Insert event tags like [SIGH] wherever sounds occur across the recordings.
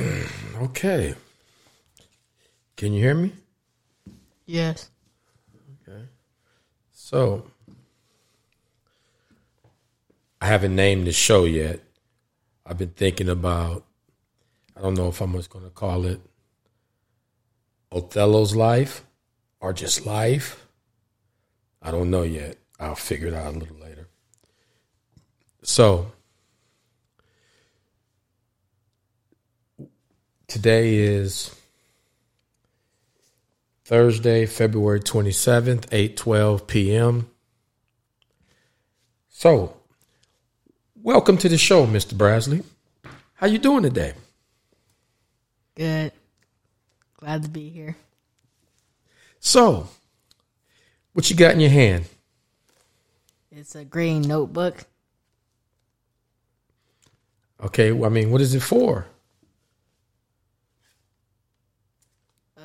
[CLEARS THROAT] Okay. Can you hear me? Yes. Okay. So, I haven't named the show yet. I've been thinking about, I don't know if I'm just going to call it Othello's Life or just Life. I don't know yet. I'll figure it out a little later. So, today is Thursday, February 27th, 8:12 p.m. So, welcome to the show, Mr. Brasley. How you doing today? Good. Glad to be here. So, what you got in your hand? It's a green notebook. Okay, well, I mean, what is it for?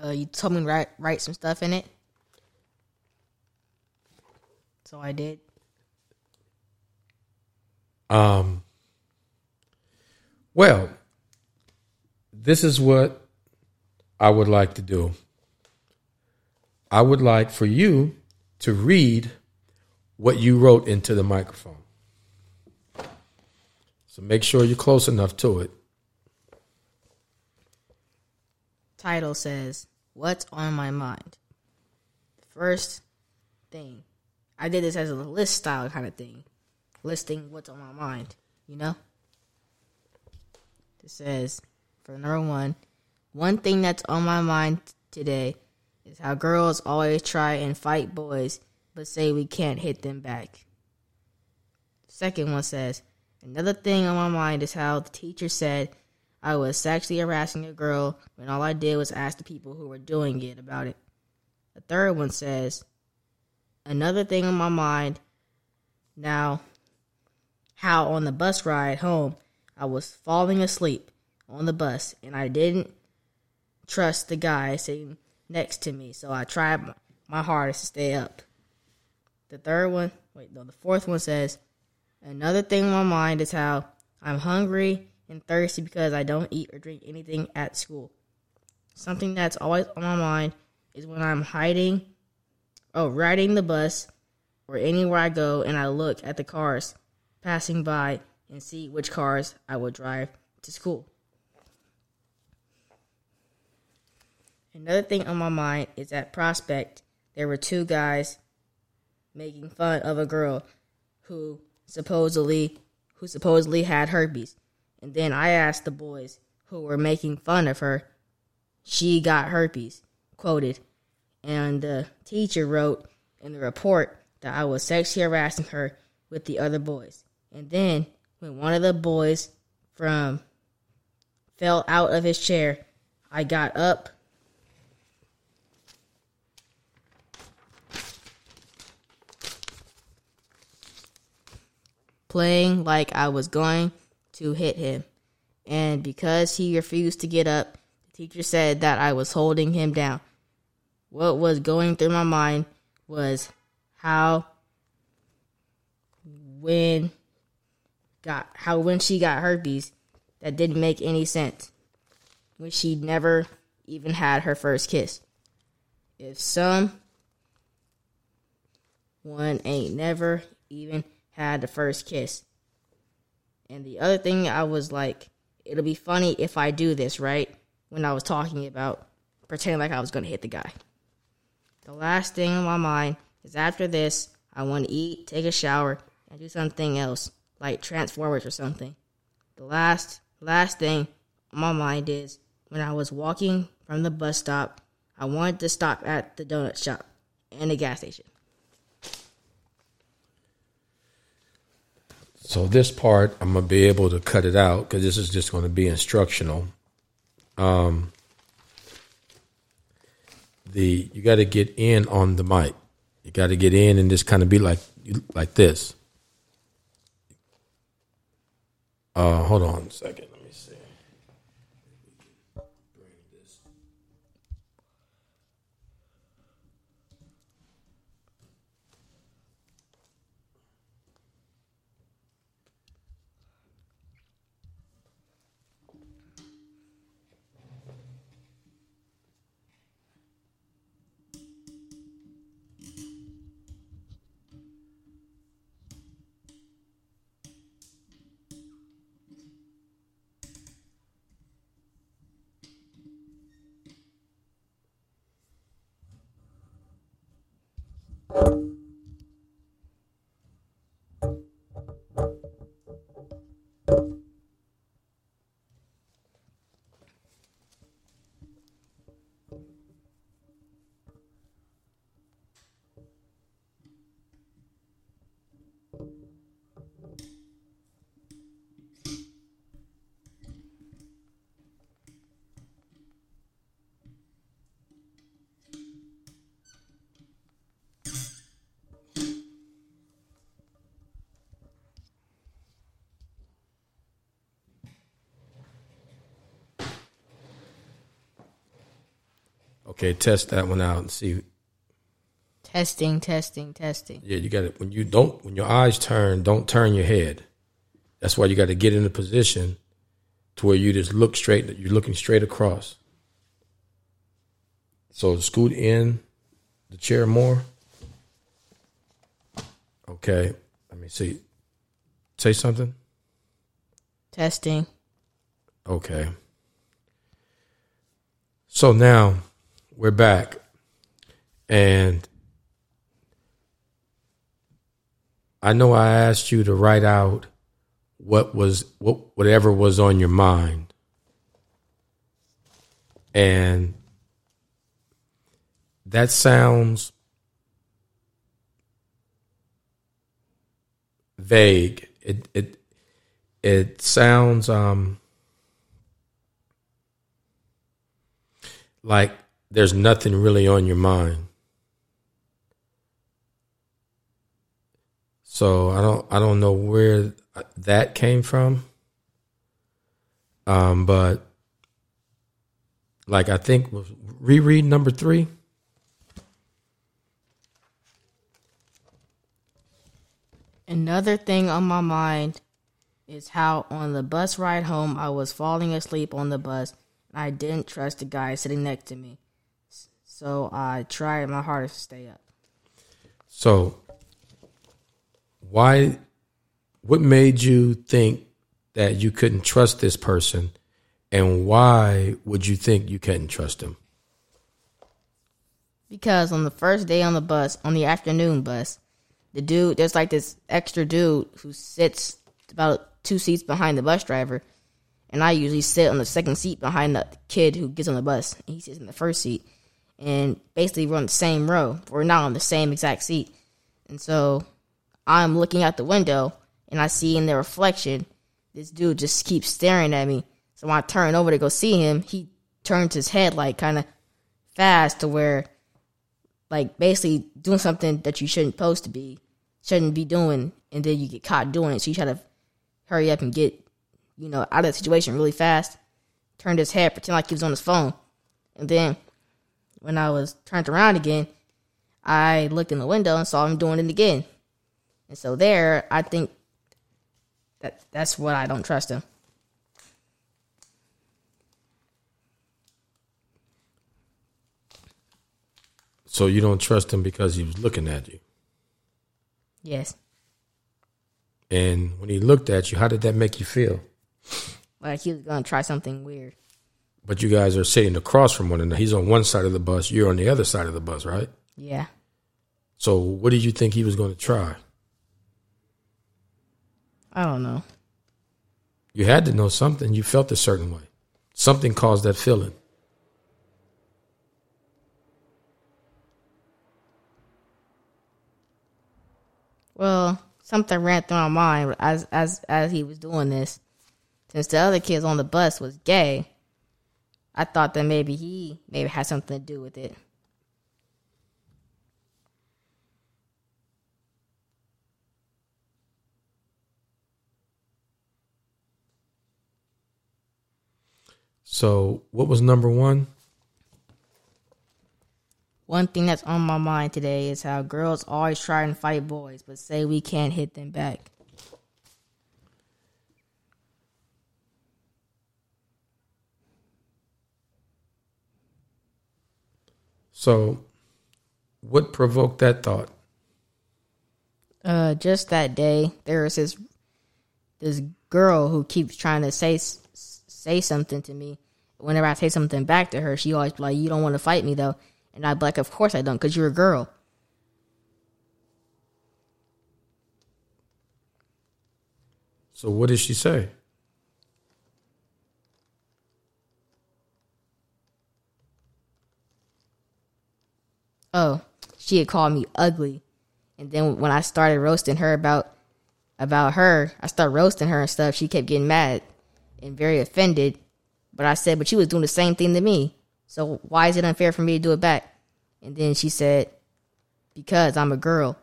Uh, you told me to write write some stuff in it, so I did. Um, well, this is what I would like to do. I would like for you to read what you wrote into the microphone. So make sure you're close enough to it. Title says, "What's on my mind?" First thing, I did this as a list style kind of thing, listing what's on my mind. You know. It says, for number one, one thing that's on my mind today is how girls always try and fight boys, but say we can't hit them back. Second one says, another thing on my mind is how the teacher said I was sexually harassing a girl when all I did was ask the people who were doing it about it. The third one says, another thing on my mind now, how on the bus ride home I was falling asleep on the bus and I didn't trust the guy sitting next to me, so I tried my hardest to stay up. The third one, wait, no, the fourth one says, Another thing on my mind is how I'm hungry and thirsty because I don't eat or drink anything at school. Something that's always on my mind is when I'm hiding, oh, riding the bus or anywhere I go and I look at the cars passing by and see which cars I would drive to school. Another thing on my mind is at Prospect, there were two guys making fun of a girl who supposedly who supposedly had herpes. And then I asked the boys who were making fun of her, she got herpes, quoted. And the teacher wrote in the report that I was sexually harassing her with the other boys. And then when one of the boys from fell out of his chair, I got up playing like I was going to hit him. And because he refused to get up, the teacher said that I was holding him down. What was going through my mind was how when got how when she got herpes that didn't make any sense. When she never even had her first kiss. If some one ain't never even had the first kiss. And the other thing I was like, it'll be funny if I do this, right? When I was talking about pretending like I was going to hit the guy. The last thing on my mind is after this, I want to eat, take a shower, and do something else, like Transformers or something. The last last thing on my mind is when I was walking from the bus stop, I wanted to stop at the donut shop and the gas station. So this part, I'm gonna be able to cut it out because this is just going to be instructional. Um, the you got to get in on the mic. You got to get in and just kind of be like like this. Uh, hold on a second. Okay, test that one out and see. Testing, testing, testing. Yeah, you got it. When you don't, when your eyes turn, don't turn your head. That's why you got to get in a position to where you just look straight. You're looking straight across. So scoot in the chair more. Okay, let me see. Say something. Testing. Okay. So now we're back. And I know I asked you to write out what was what whatever was on your mind. And that sounds vague. It it it sounds um like there's nothing really on your mind. So I don't I don't know where that came from. Um, but like I think reread number three. Another thing on my mind is how on the bus ride home I was falling asleep on the bus and I didn't trust the guy sitting next to me. So I tried my hardest to stay up. So why what made you think that you couldn't trust this person and why would you think you couldn't trust him? Because on the first day on the bus, on the afternoon bus, the dude there's like this extra dude who sits about two seats behind the bus driver and i usually sit on the second seat behind the kid who gets on the bus and he sits in the first seat and basically we're on the same row we're not on the same exact seat and so i'm looking out the window and i see in the reflection this dude just keeps staring at me so when i turn over to go see him he turns his head like kind of fast to where like basically doing something that you shouldn't supposed to be shouldn't be doing, and then you get caught doing it. So you try to hurry up and get, you know, out of the situation really fast. Turned his head, pretend like he was on his phone, and then when I was turned around again, I looked in the window and saw him doing it again. And so there, I think that that's what I don't trust him. So you don't trust him because he was looking at you. Yes. And when he looked at you, how did that make you feel? Like he was gonna try something weird. But you guys are sitting across from one another. He's on one side of the bus, you're on the other side of the bus, right? Yeah. So what did you think he was going to try? I don't know. You had to know something. You felt a certain way. Something caused that feeling. Well, something ran through my mind as as as he was doing this. Since the other kids on the bus was gay, I thought that maybe he maybe had something to do with it. So, what was number one? One thing that's on my mind today is how girls always try and fight boys, but say we can't hit them back. So, what provoked that thought? Uh, just that day, there was this this girl who keeps trying to say say something to me. Whenever I say something back to her, she always be like, "You don't want to fight me, though." And I'd be like, of course I don't, because you're a girl. So what did she say? Oh, she had called me ugly. And then when I started roasting her about about her, I started roasting her and stuff. She kept getting mad and very offended. But I said, but she was doing the same thing to me. So why is it unfair for me to do it back? And then she said, because I'm a girl.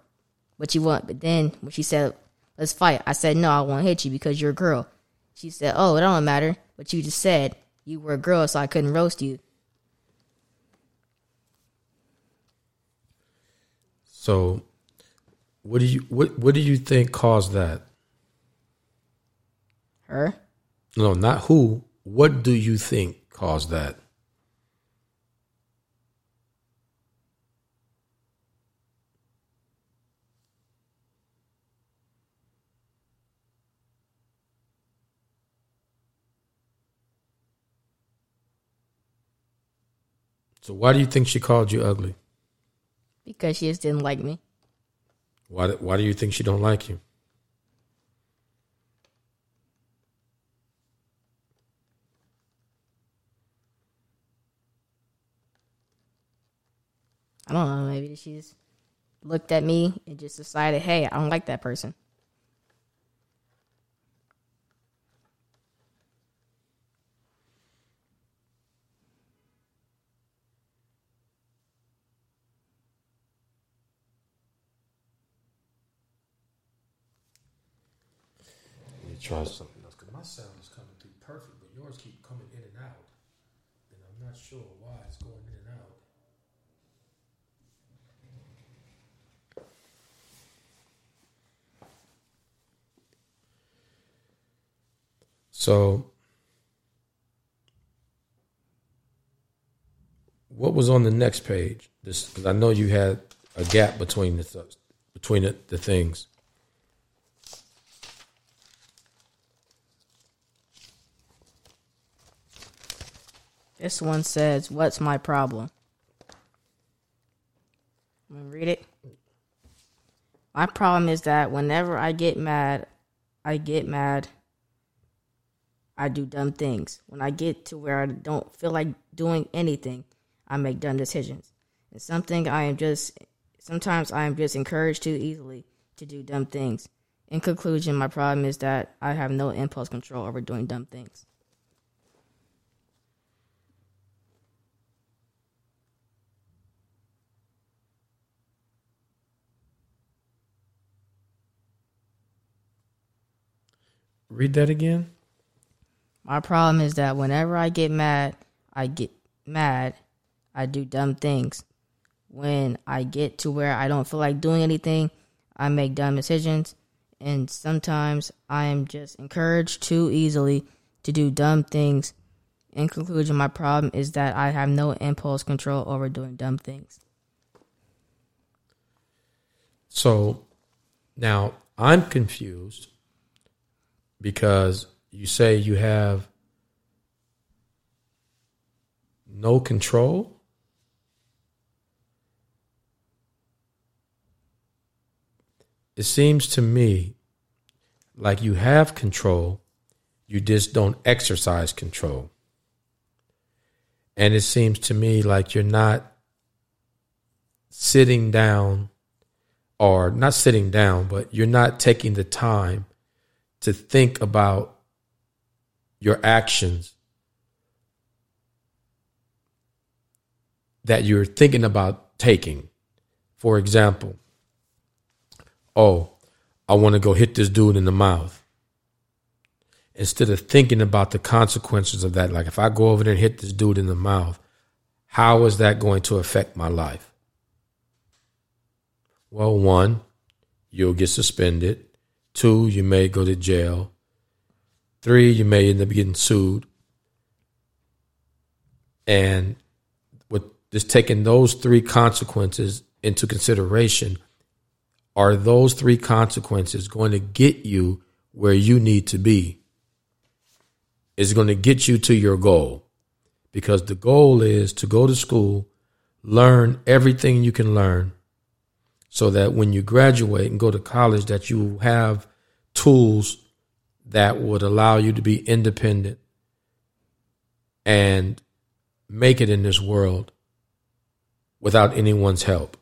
What you want? But then when she said, let's fight, I said, no, I won't hit you because you're a girl. She said, oh, it don't matter. But you just said you were a girl, so I couldn't roast you. So, what do you what what do you think caused that? Her? No, not who. What do you think caused that? So why do you think she called you ugly? Because she just didn't like me. Why why do you think she don't like you? I don't know. Maybe she just looked at me and just decided, hey, I don't like that person. Try something else because my sound is coming through perfect, but yours keep coming in and out, and I'm not sure why it's going in and out. So, what was on the next page? This because I know you had a gap between the between the, the things. This one says, What's my problem? Let me read it. My problem is that whenever I get mad, I get mad. I do dumb things. When I get to where I don't feel like doing anything, I make dumb decisions. And something I am just sometimes I am just encouraged too easily to do dumb things. In conclusion, my problem is that I have no impulse control over doing dumb things. Read that again. My problem is that whenever I get mad, I get mad. I do dumb things. When I get to where I don't feel like doing anything, I make dumb decisions. And sometimes I am just encouraged too easily to do dumb things. In conclusion, my problem is that I have no impulse control over doing dumb things. So now I'm confused because you say you have no control. It seems to me like you have control, you just don't exercise control. And it seems to me like you're not sitting down or not sitting down, but you're not taking the time to think about your actions that you're thinking about taking. For example, oh, I want to go hit this dude in the mouth. Instead of thinking about the consequences of that, like if I go over there and hit this dude in the mouth, how is that going to affect my life? Well, one, you'll get suspended. Two, you may go to jail. Three, you may end up getting sued. And with just taking those three consequences into consideration, are those three consequences going to get you where you need to be? Is going to get you to your goal? Because the goal is to go to school, learn everything you can learn, so that when you graduate and go to college that you have tools that would allow you to be independent and make it in this world without anyone's help.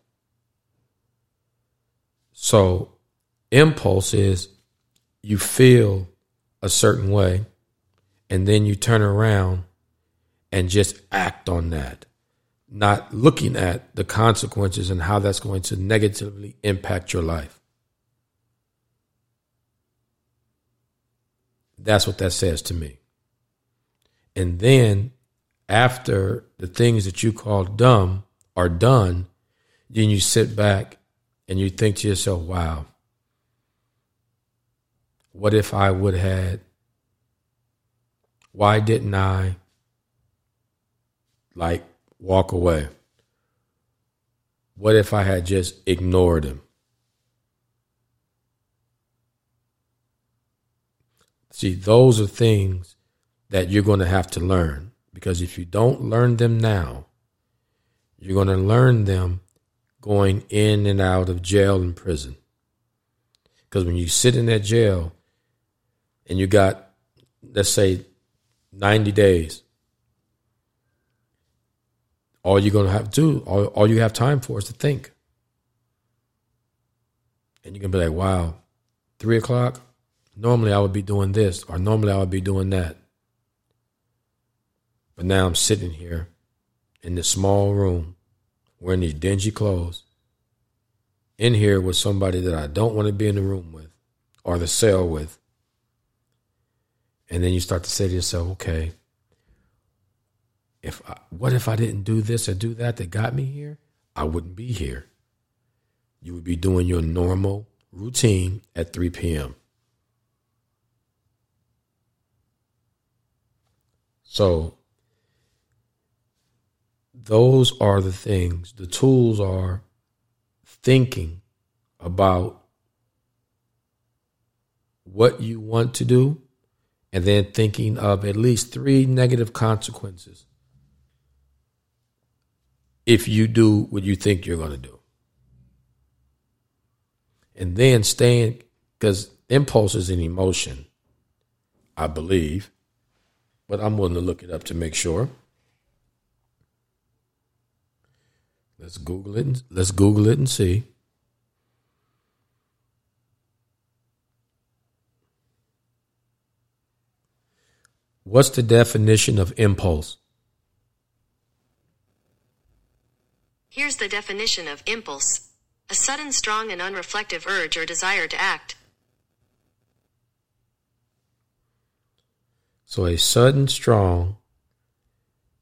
So, impulse is you feel a certain way and then you turn around and just act on that not looking at the consequences and how that's going to negatively impact your life. That's what that says to me. And then after the things that you call dumb are done, then you sit back and you think to yourself, wow, what if I would had, why didn't I like walk away? What if I had just ignored him? See, those are things that you're going to have to learn because if you don't learn them now, you're going to learn them going in and out of jail and prison. Because when you sit in that jail and you got, let's say, 90 days, all you're going to have to do, all, all you have time for is to think. And you're going to be like, wow, three o'clock, normally I would be doing this, or normally I would be doing that. But now I'm sitting here in this small room wearing these dingy clothes in here with somebody that I don't want to be in the room with or the cell with. And then you start to say to yourself, okay, if I, what if I didn't do this or do that that got me here? I wouldn't be here. You would be doing your normal routine at 3 p.m. So those are the things. The tools are thinking about what you want to do and then thinking of at least three negative consequences if you do what you think you're going to do. And then staying, because impulse is an emotion, I believe, but I'm willing to look it up to make sure. Let's Google it. And, let's Google it and see. What's the definition of impulse? Here's the definition of impulse a sudden, strong, and unreflective urge or desire to act. So, a sudden, strong,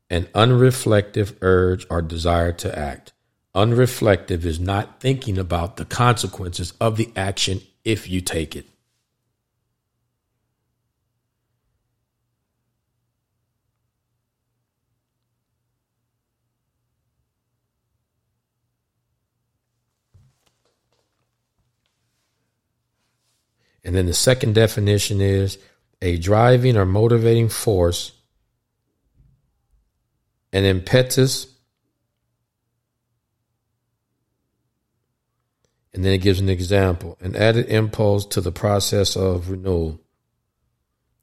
and unreflective urge or desire to act. Unreflective is not thinking about the consequences of the action if you take it. And then the second definition is a driving or motivating force an impetus, and then it gives an example, an added impulse to the process of renewal.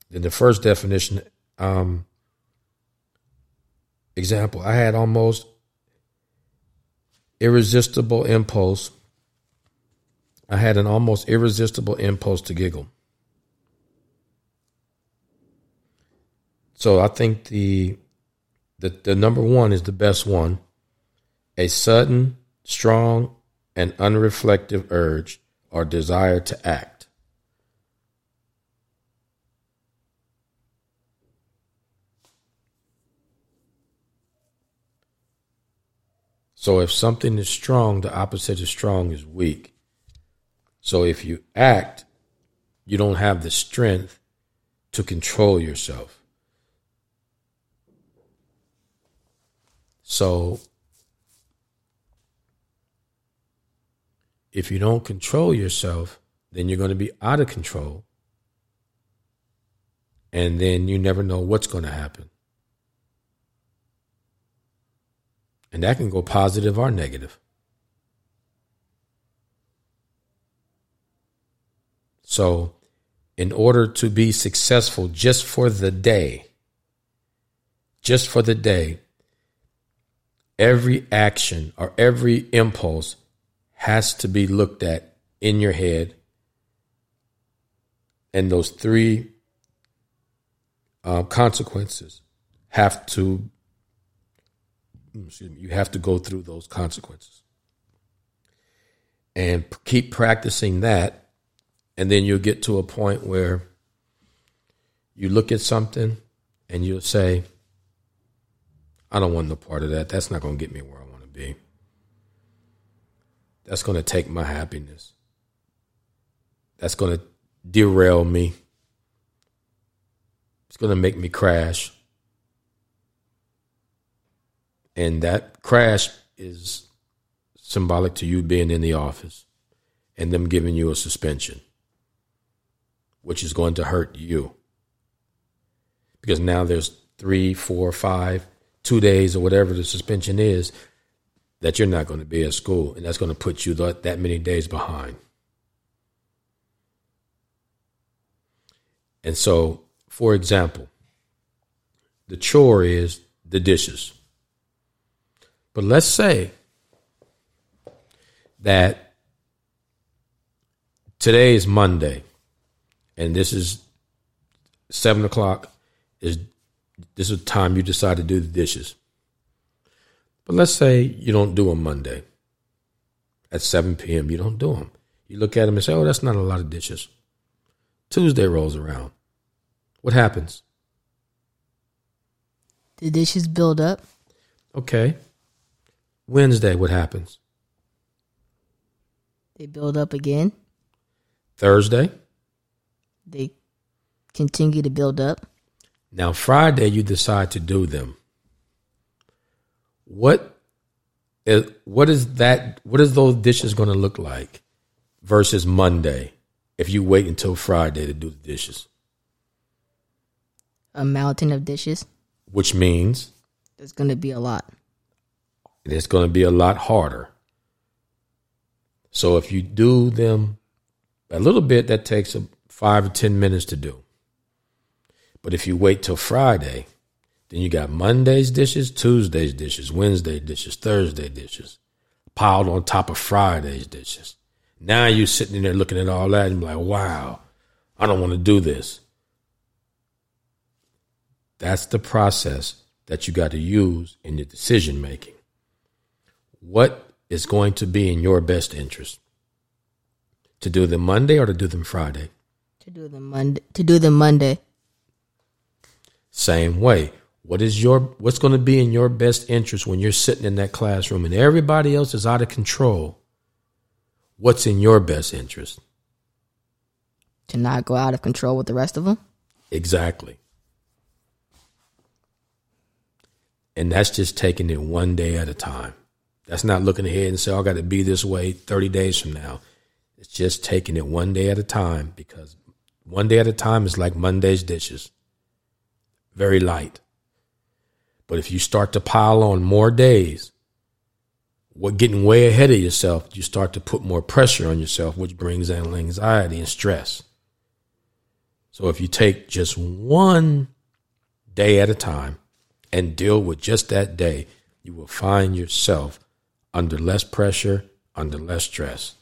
Then the first definition, um, example, I had almost irresistible impulse. I had an almost irresistible impulse to giggle. So I think the the, the number one is the best one. A sudden, strong, and unreflective urge or desire to act. So if something is strong, the opposite of strong is weak. So if you act, you don't have the strength to control yourself. So if you don't control yourself, then you're going to be out of control. And then you never know what's going to happen. And that can go positive or negative. So, in order to be successful just for the day, just for the day, every action or every impulse has to be looked at in your head. And those three uh, consequences have to, excuse me, you have to go through those consequences. And keep practicing that. And then you'll get to a point where you look at something and you'll say, I don't want no part of that. That's not going to get me where I want to be. that's going to take my happiness. That's going to derail me. It's going to make me crash. And that crash is symbolic to you being in the office and them giving you a suspension, which is going to hurt you. Because now there's three, four, five, two days, or whatever the suspension is, that you're not going to be at school. And that's going to put you that, that many days behind. And so, for example, the chore is the dishes. But let's say that today is Monday, and this is seven o'clock. Is this is the time you decide to do the dishes? But let's say you don't do them Monday at seven p.m. You don't do them. You look at them and say, "Oh, that's not a lot of dishes." Tuesday rolls around. What happens? The dishes build up. Okay. Wednesday, what happens? They build up again. Thursday. They continue to build up. Now, Friday, you decide to do them. What is, what is that? What is those dishes going to look like versus Monday if you wait until Friday to do the dishes? A mountain of dishes. Which means There's going to be a lot. it's going to be a lot harder. So if you do them a little bit, that takes a five or 10 minutes to do. But if you wait till Friday, then you got Monday's dishes, Tuesday's dishes, Wednesday dishes, Thursday dishes, piled on top of Friday's dishes. Now you're sitting in there looking at all that and be like, wow, I don't want to do this. That's the process that you got to use in your decision making. What is going to be in your best interest? To do them Monday or to do them Friday? To do the Monday. To do the Monday. Same way. What is your what's going to be in your best interest when you're sitting in that classroom and everybody else is out of control? What's in your best interest? To not go out of control with the rest of them. Exactly. And that's just taking it one day at a time. That's not looking ahead and say, oh, I got to be this way 30 days from now. It's just taking it one day at a time because one day at a time is like Monday's dishes. Very light. But if you start to pile on more days, what getting way ahead of yourself, you start to put more pressure on yourself, which brings in anxiety and stress. So if you take just one day at a time and deal with just that day, you will find yourself under less pressure, under less stress.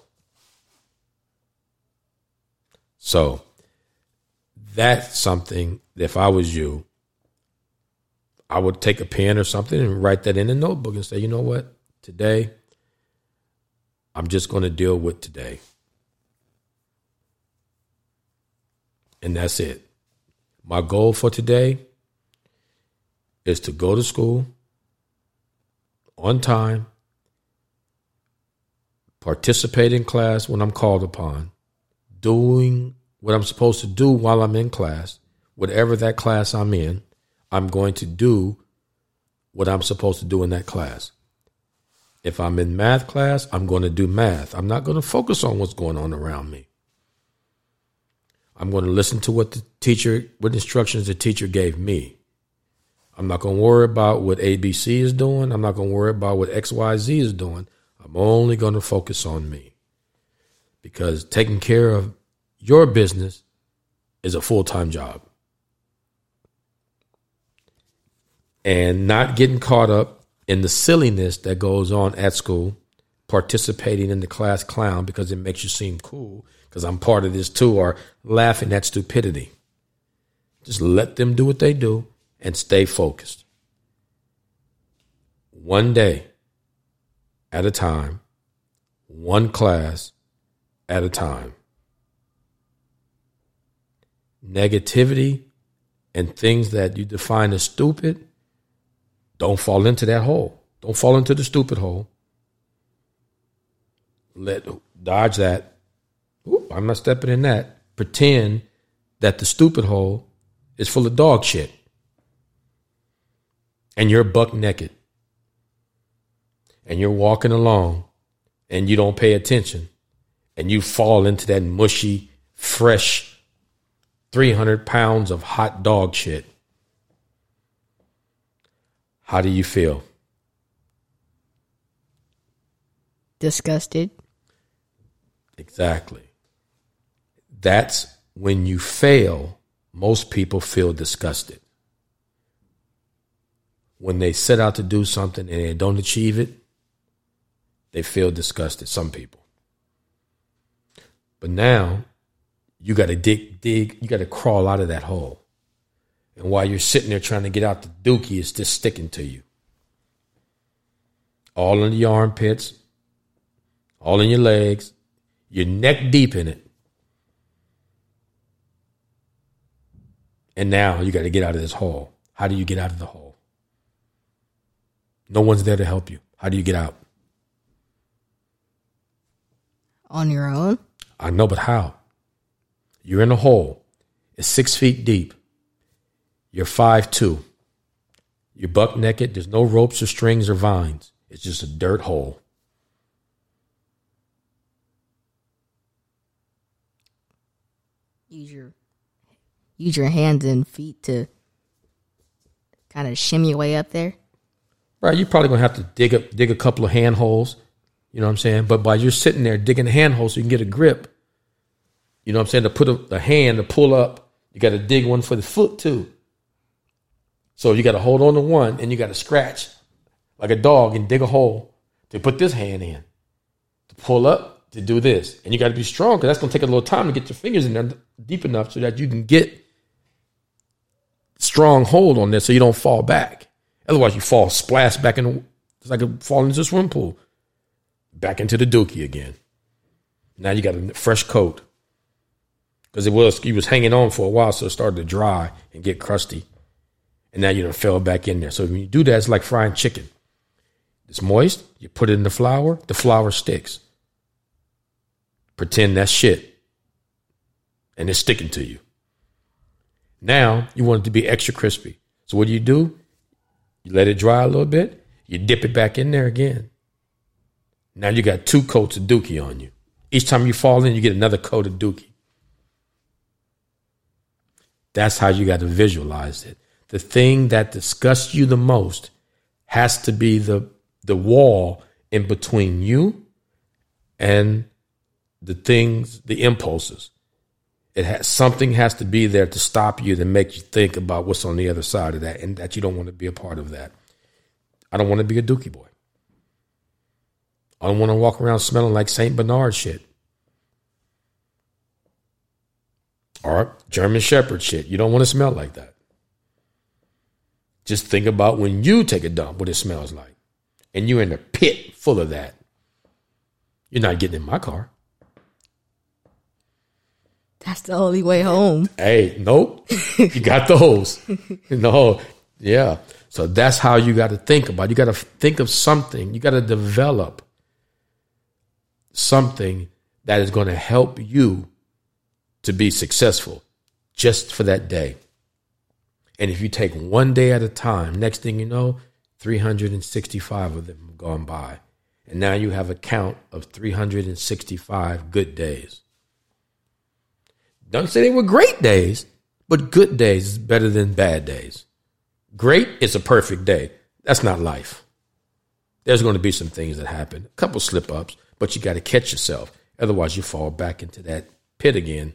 So that's something, if I was you, I would take a pen or something and write that in a notebook and say, you know what? Today, I'm just going to deal with today. And that's it. My goal for today is to go to school on time, participate in class when I'm called upon, doing what I'm supposed to do while I'm in class, whatever that class I'm in, I'm going to do what I'm supposed to do in that class. If I'm in math class, I'm going to do math. I'm not going to focus on what's going on around me. I'm going to listen to what the teacher, what instructions the teacher gave me. I'm not going to worry about what ABC is doing. I'm not going to worry about what XYZ is doing. I'm only going to focus on me. Because taking care of your business is a full time job. And not getting caught up in the silliness that goes on at school, participating in the class clown because it makes you seem cool, because I'm part of this too, or laughing at stupidity. Just let them do what they do and stay focused. One day at a time, one class at a time. Negativity and things that you define as stupid, don't fall into that hole. Don't fall into the stupid hole. let dodge that. I'm not stepping in that. Pretend that the stupid hole is full of dog shit. And you're buck naked. And you're walking along and you don't pay attention. And you fall into that mushy, fresh 300 pounds of hot dog shit. How do you feel? Disgusted. Exactly. That's when you fail, most people feel disgusted. When they set out to do something and they don't achieve it, they feel disgusted, some people. But now you got to dig, dig, you got to crawl out of that hole. And while you're sitting there trying to get out the dookie, it's just sticking to you. All in your armpits, all in your legs, you're neck deep in it. And now you got to get out of this hole. How do you get out of the hole? No one's there to help you. How do you get out? On your own? I know, but how? You're in a hole. It's six feet deep. You're five two. You're buck naked. There's no ropes or strings or vines. It's just a dirt hole. Use your use your hands and feet to kind of shimmy your way up there. Right, you're probably gonna have to dig up dig a couple of hand holes. You know what I'm saying? But by you're sitting there digging the hand holes so you can get a grip, you know what I'm saying? To put a, a hand to pull up, you got to dig one for the foot too. So you got to hold on to one and you got to scratch like a dog and dig a hole to put this hand in to pull up to do this. And you got to be strong because that's going to take a little time to get your fingers in there deep enough so that you can get strong hold on this so you don't fall back. Otherwise, you fall splash back in. It's like falling into a swim pool, back into the dookie again. Now you got a fresh coat because it was he was hanging on for a while, so it started to dry and get crusty, and now you know fell back in there. So when you do that, it's like frying chicken. It's moist. You put it in the flour. The flour sticks. Pretend that's shit, and it's sticking to you. Now you want it to be extra crispy. So what do you do? You let it dry a little bit. You dip it back in there again. Now you got two coats of dookie on you. Each time you fall in, you get another coat of dookie. That's how you got to visualize it. The thing that disgusts you the most has to be the the wall in between you and the things, the impulses. It has something has to be there to stop you to make you think about what's on the other side of that, and that you don't want to be a part of that. I don't want to be a dookie boy. I don't want to walk around smelling like Saint Bernard shit. Or German Shepherd shit. You don't want to smell like that. Just think about when you take a dump, what it smells like. And you're in a pit full of that. You're not getting in my car. That's the only way home. Hey, nope. you got [LAUGHS] those. no. Yeah. So that's how you got to think about. It. You got to think of something. You got to develop something that is going to help you to be successful just for that day. And if you take one day at a time, next thing you know, 365 of them have gone by. And now you have a count of 365 good days. Don't say they were great days, but good days is better than bad days. Great is a perfect day. That's not life. There's going to be some things that happen, a couple slip ups, but you got to catch yourself. Otherwise, you fall back into that pit again.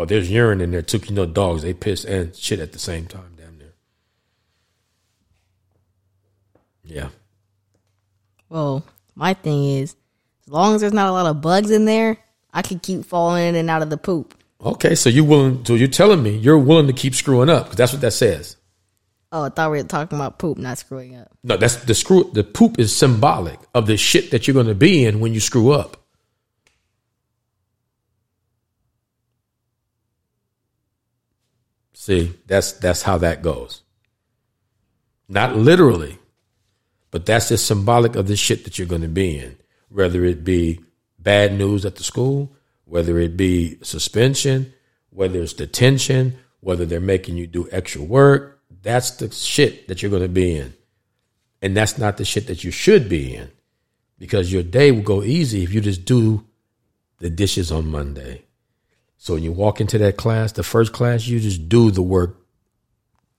Oh, there's urine in there too. You know, dogs, they piss and shit at the same time, damn near. Yeah. Well, my thing is, as long as there's not a lot of bugs in there, I could keep falling in and out of the poop. Okay, so you willing? So you're telling me you're willing to keep screwing up because that's what that says. Oh, I thought we were talking about poop, not screwing up. No, that's the screw. The poop is symbolic of the shit that you're going to be in when you screw up. See, that's that's how that goes. Not literally, But that's just symbolic of the shit that you're going to be in, whether it be bad news at the school, whether it be suspension, whether it's detention, whether they're making you do extra work. That's the shit that you're going to be in. And that's not the shit that you should be in because your day will go easy if you just do the dishes on Monday. So when you walk into that class, the first class, you just do the work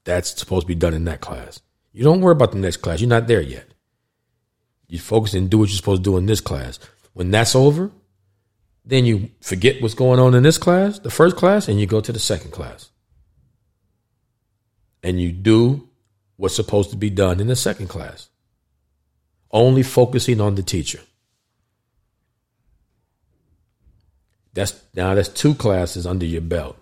that's supposed to be done in that class. You don't worry about the next class. You're not there yet. You focus and do what you're supposed to do in this class. When that's over, then you forget what's going on in this class, the first class, and you go to the second class. And you do what's supposed to be done in the second class, only focusing on the teacher. That's now that's two classes under your belt.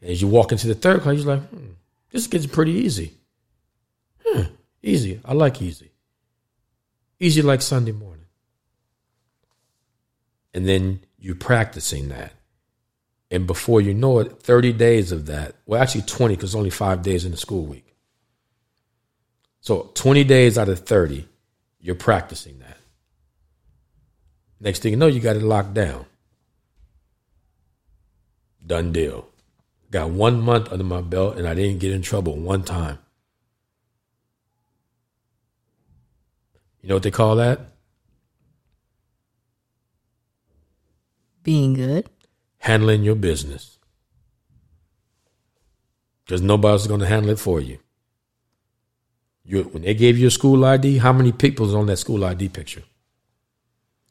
And as you walk into the third class, you're like, hmm, this gets pretty easy. Hmm, easy. I like easy. Easy like Sunday morning. And then you're practicing that. And before you know it, 30 days of that, well, actually 20, because only five days in the school week. So 20 days out of 30, you're practicing that. Next thing you know, you got it locked down. Done deal. Got one month under my belt and I didn't get in trouble one time. You know what they call that? Being good. Handling your business. Because nobody's going to handle it for you. you. When they gave you a school ID, how many people is on that school ID picture?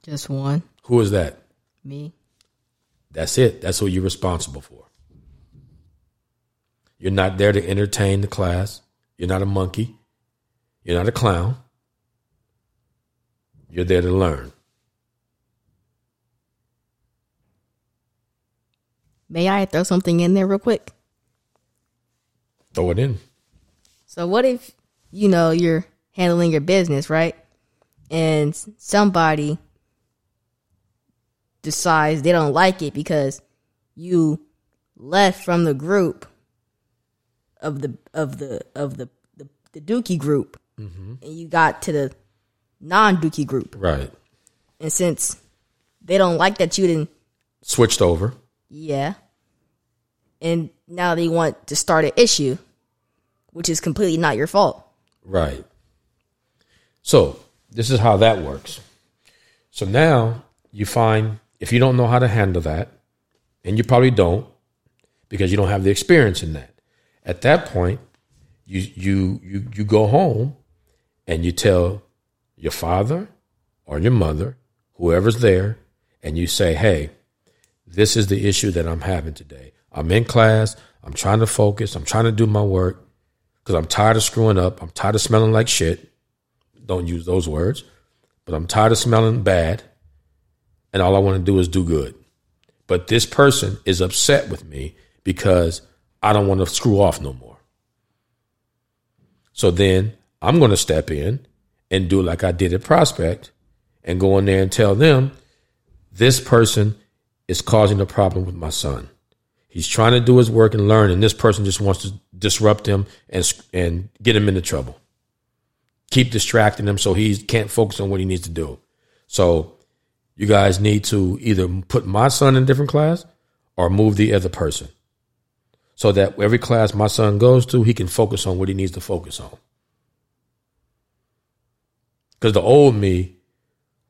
Just one. Who is that? Me. That's it. That's who you're responsible for. You're not there to entertain the class. You're not a monkey. You're not a clown. You're there to learn. May I throw something in there real quick? Throw it in. So what if you know you're handling your business, right? And somebody decides they don't like it because you left from the group of the of the of the the, the Dookie group, mm-hmm. and you got to the non Dookie group, Right. and since they don't like that you didn't, Switched over. yeah, and now they want to start an issue, which is completely not your fault. Right. So this is how that works. So now you find if you don't know how to handle that, and you probably don't, because you don't have the experience in that. At that point, you you you you go home and you tell your father or your mother, whoever's there, and you say, "Hey, this is the issue that I'm having today. I'm in class. I'm trying to focus. I'm trying to do my work because I'm tired of screwing up. I'm tired of smelling like shit. Don't use those words, but I'm tired of smelling bad. And all I want to do is do good. But this person is upset with me because I don't want to screw off no more. So then I'm going to step in and do like I did at Prospect and go in there and tell them this person is causing a problem with my son. He's trying to do his work and learn, and this person just wants to disrupt him and and get him into trouble. Keep distracting him so he can't focus on what he needs to do. So you guys need to either put my son in a different class or move the other person. So that every class my son goes to, he can focus on what he needs to focus on. Because the old me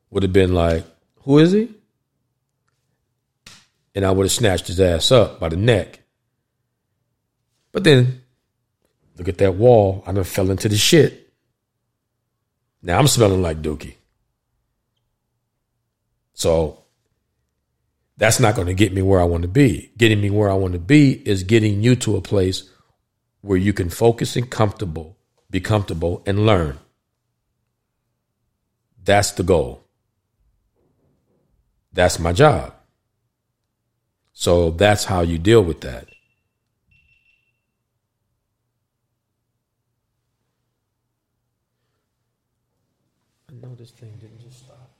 would have been like, Who is he? And I would have snatched his ass up by the neck. But then, look at that wall. I done fell into the shit. Now I'm smelling like Dookie. So that's not going to get me where I want to be. Getting me where I want to be is getting you to a place where you can focus and comfortable, be comfortable and learn. That's the goal. That's my job. So that's how you deal with that. I know this thing didn't just stop.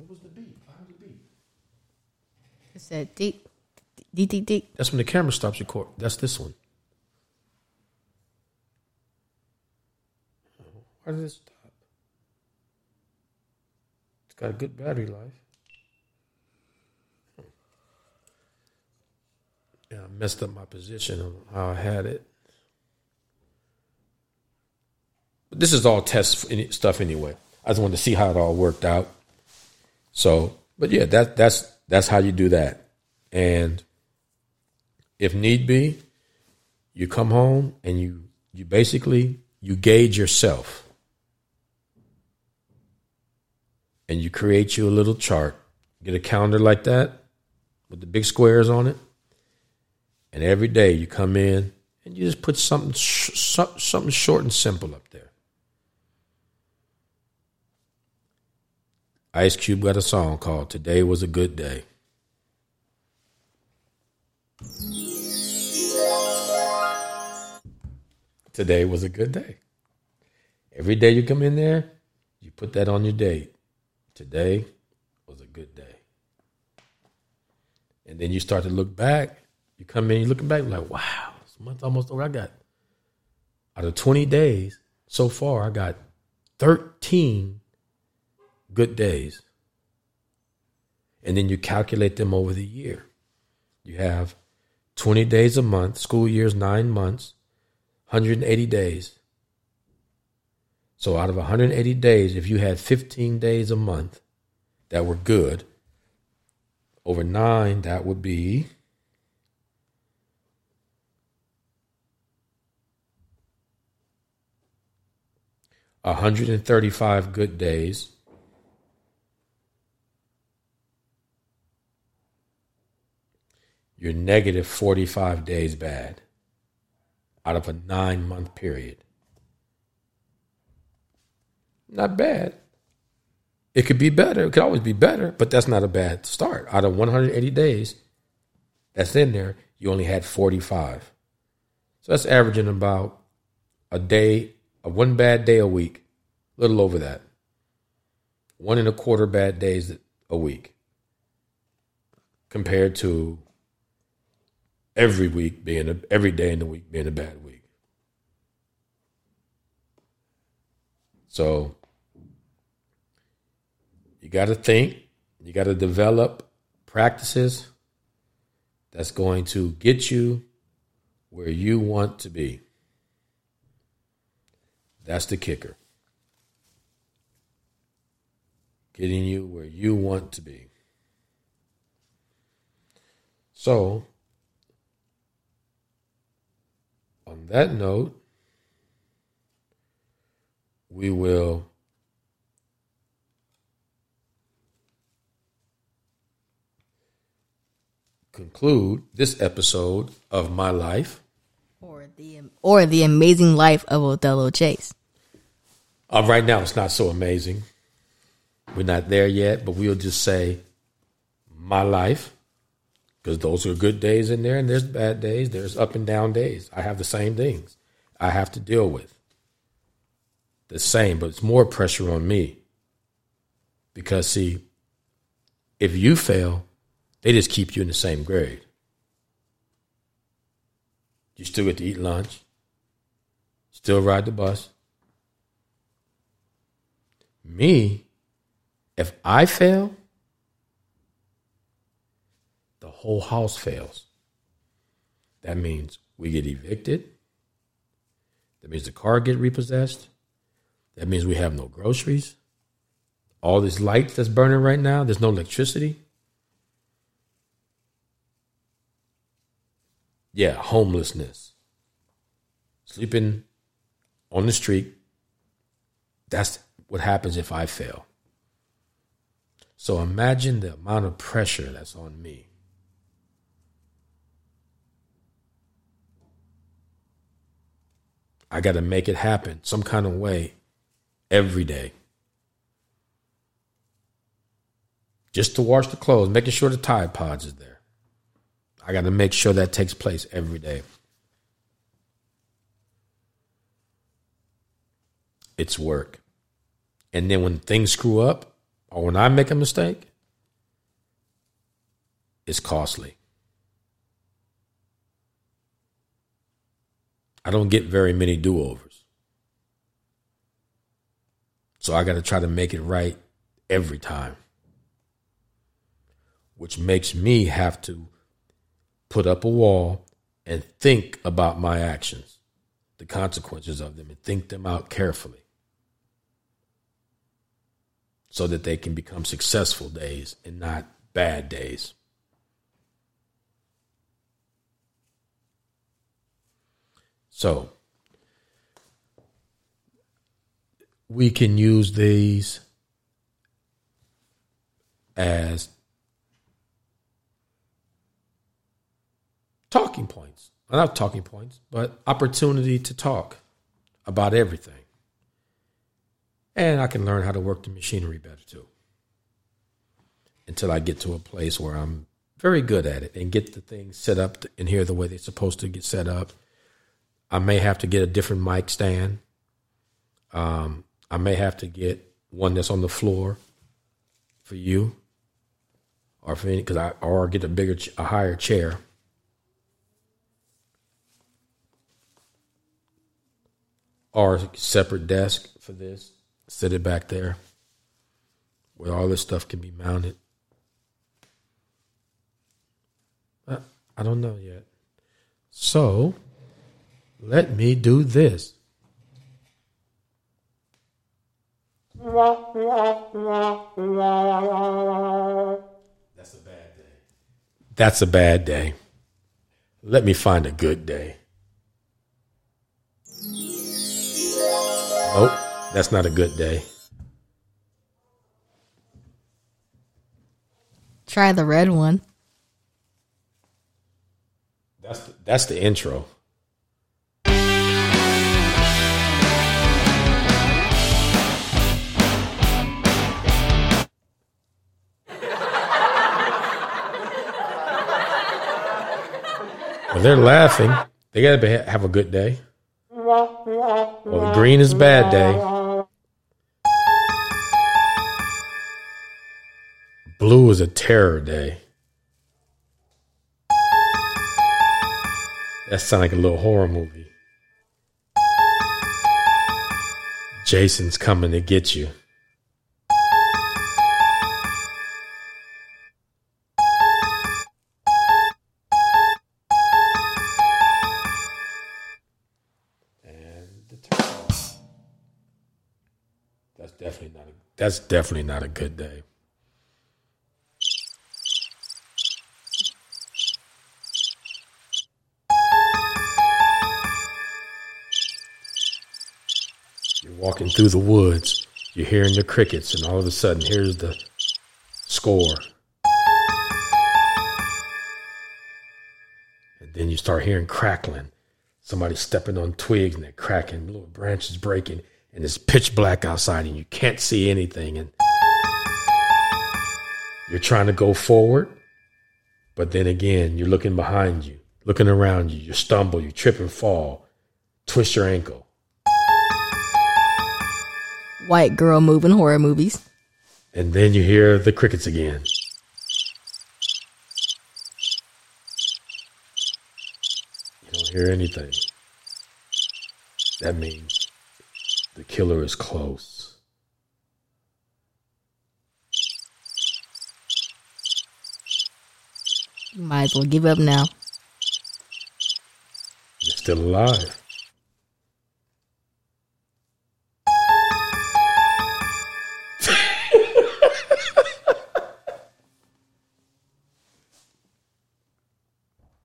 What was the beat? Why was the beat? It said deep, deep, deep, deep. That's when the camera stops recording. That's this one. Why did it stop? It's got a good battery life. Yeah, I messed up my position on how I had it. But this is all test stuff anyway. I just wanted to see how it all worked out. So, but yeah, that that's that's how you do that. And if need be, you come home and you you basically you gauge yourself. And you create you a little chart. Get a calendar like that with the big squares on it. And every day you come in and you just put something something short and simple up there. Ice Cube got a song called Today Was a Good Day. Today was a good day. Every day you come in there, you put that on your date. Today was a good day. And then you start to look back. You come in, you're looking back, like, wow, this month's almost over. I got, out of 20 days so far, I got 13 good days. And then you calculate them over the year. You have 20 days a month, school year's nine months, 180 days. So out of 180 days, if you had 15 days a month that were good, over nine, that would be hundred and thirty-five good days. You're negative 45 days bad out of a nine month period. Not bad. It could be better. It could always be better, but that's not a bad start. Out of 180 days that's in there, you only had 45. So that's averaging about a day, a one bad day a week, a little over that. One and a quarter bad days a week compared to every week being a, every day in the week being a bad week. So you got to think, you got to develop practices that's going to get you where you want to be. That's the kicker. Getting you where you want to be. So, on that note, we will conclude this episode of my life or the or the amazing life of Othello Chase. Uh, right now, it's not so amazing. We're not there yet, but we'll just say my life because those are good days in there and there's bad days. There's up and down days. I have the same things i have to deal with. The same but it's more pressure on me. Because see if you fail they just keep you in the same grade. You still get to eat lunch. Still ride the bus. Me if i fail whole house fails. That means we get evicted. That means the car get repossessed. That means we have no groceries. All these lights that's burning right now, there's no electricity. Yeah, homelessness. Sleeping on the street. That's what happens if I fail. So imagine the amount of pressure that's on me. I got to make it happen some kind of way every day. Just to wash the clothes, making sure the Tide Pods is there. I got to make sure that takes place every day. It's work. And then when things screw up or when I make a mistake, it's costly. I don't get very many do overs. So I got to try to make it right every time, which makes me have to put up a wall and think about my actions, the consequences of them, and think them out carefully so that they can become successful days and not bad days. So, we can use these as talking points. Not talking points, but opportunity to talk about everything. And I can learn how to work the machinery better too. Until I get to a place where I'm very good at it and get the things set up in here the way they're supposed to get set up. I may have to get a different mic stand. Um, I may have to get one that's on the floor for you, or for because I or get a bigger, a higher chair. Or a separate desk for this. Sit it back there where all this stuff can be mounted. I don't know yet. So let me do this. That's a bad day. That's a bad day. Let me find a good day. Nope, that's not a good day. Try the red one. That's the, that's the intro. Well, they're laughing. They got to have a good day. Well, green is a bad day. Blue is a terror day. That sounds like a little horror movie. Jason's coming to get you. That's definitely not a that's definitely not a good day. You're walking through the woods, you're hearing the crickets, and all of a sudden, here's the score. And then you start hearing crackling. Somebody stepping on twigs and they're cracking, little branches breaking and it's pitch black outside and you can't see anything and you're trying to go forward but then again you're looking behind you looking around you. You stumble you trip and fall twist your ankle. White girl moving horror movies. And then you hear the crickets again. You don't hear anything. That means the killer is close. You might as well give up now. You're still alive.